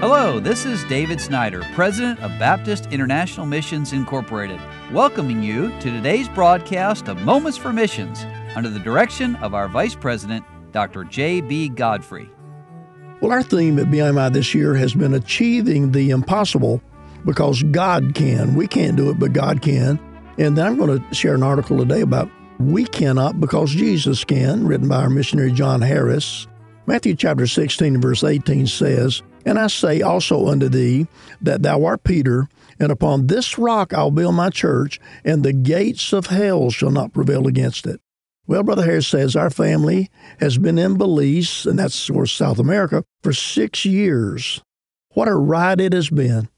Hello, this is David Snyder, President of Baptist International Missions Incorporated, welcoming you to today's broadcast of Moments for Missions under the direction of our Vice President, Dr. J.B. Godfrey. Well, our theme at BIMI this year has been achieving the impossible because God can. We can't do it, but God can. And then I'm going to share an article today about We Cannot Because Jesus Can, written by our missionary John Harris. Matthew chapter 16, verse 18 says, And I say also unto thee that thou art Peter, and upon this rock I'll build my church, and the gates of hell shall not prevail against it. Well, Brother Harris says our family has been in Belize, and that's course South America, for six years. What a ride it has been.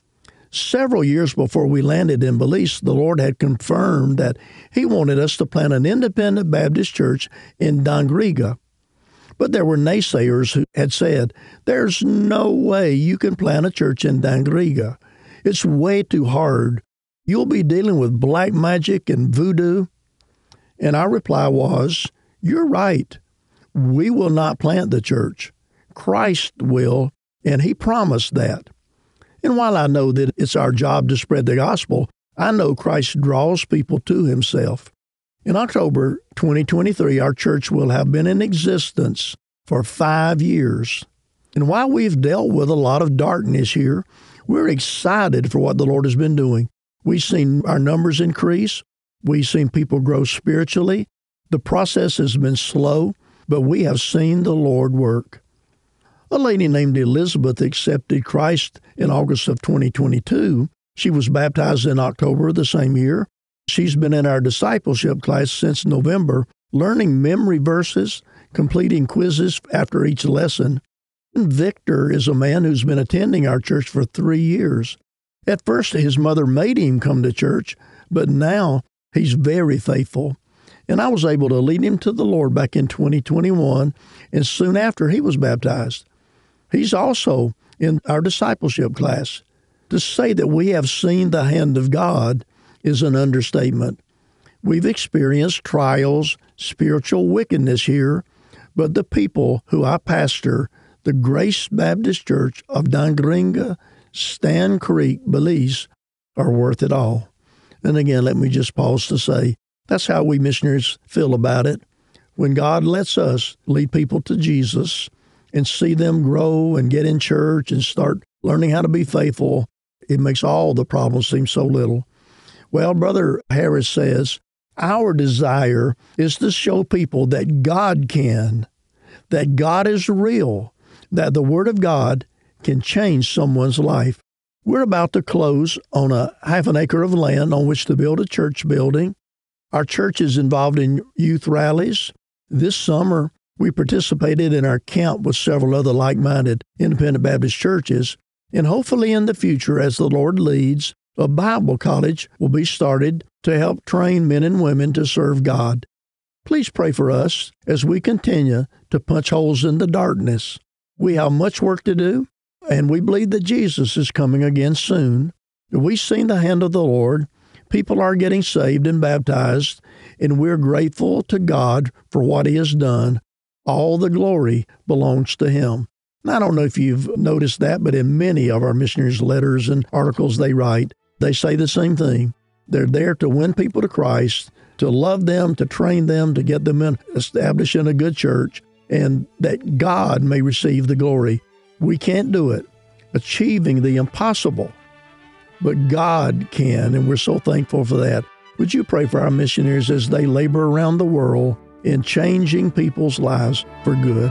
Several years before we landed in Belize, the Lord had confirmed that He wanted us to plant an independent Baptist church in Dangriga. But there were naysayers who had said, There's no way you can plant a church in Dangriga. It's way too hard. You'll be dealing with black magic and voodoo. And our reply was, You're right. We will not plant the church. Christ will, and He promised that. And while I know that it's our job to spread the gospel, I know Christ draws people to Himself. In October 2023, our church will have been in existence for five years. And while we've dealt with a lot of darkness here, we're excited for what the Lord has been doing. We've seen our numbers increase. We've seen people grow spiritually. The process has been slow, but we have seen the Lord work. A lady named Elizabeth accepted Christ in August of 2022. She was baptized in October of the same year. She's been in our discipleship class since November, learning memory verses, completing quizzes after each lesson. Victor is a man who's been attending our church for three years. At first, his mother made him come to church, but now he's very faithful. And I was able to lead him to the Lord back in 2021, and soon after, he was baptized. He's also in our discipleship class. To say that we have seen the hand of God is an understatement. We've experienced trials, spiritual wickedness here, but the people who I pastor, the Grace Baptist Church of Dangriga, Stann Creek, Belize, are worth it all. And again, let me just pause to say that's how we missionaries feel about it. When God lets us lead people to Jesus and see them grow and get in church and start learning how to be faithful, it makes all the problems seem so little. Well, Brother Harris says, our desire is to show people that God can, that God is real, that the Word of God can change someone's life. We're about to close on a half an acre of land on which to build a church building. Our church is involved in youth rallies. This summer, we participated in our camp with several other like minded independent Baptist churches. And hopefully, in the future, as the Lord leads, a Bible college will be started to help train men and women to serve God. Please pray for us as we continue to punch holes in the darkness. We have much work to do, and we believe that Jesus is coming again soon. We've seen the hand of the Lord. People are getting saved and baptized, and we're grateful to God for what He has done. All the glory belongs to Him. And I don't know if you've noticed that, but in many of our missionaries' letters and articles they write, they say the same thing. They're there to win people to Christ, to love them, to train them, to get them in, established in a good church, and that God may receive the glory. We can't do it, achieving the impossible, but God can, and we're so thankful for that. Would you pray for our missionaries as they labor around the world in changing people's lives for good?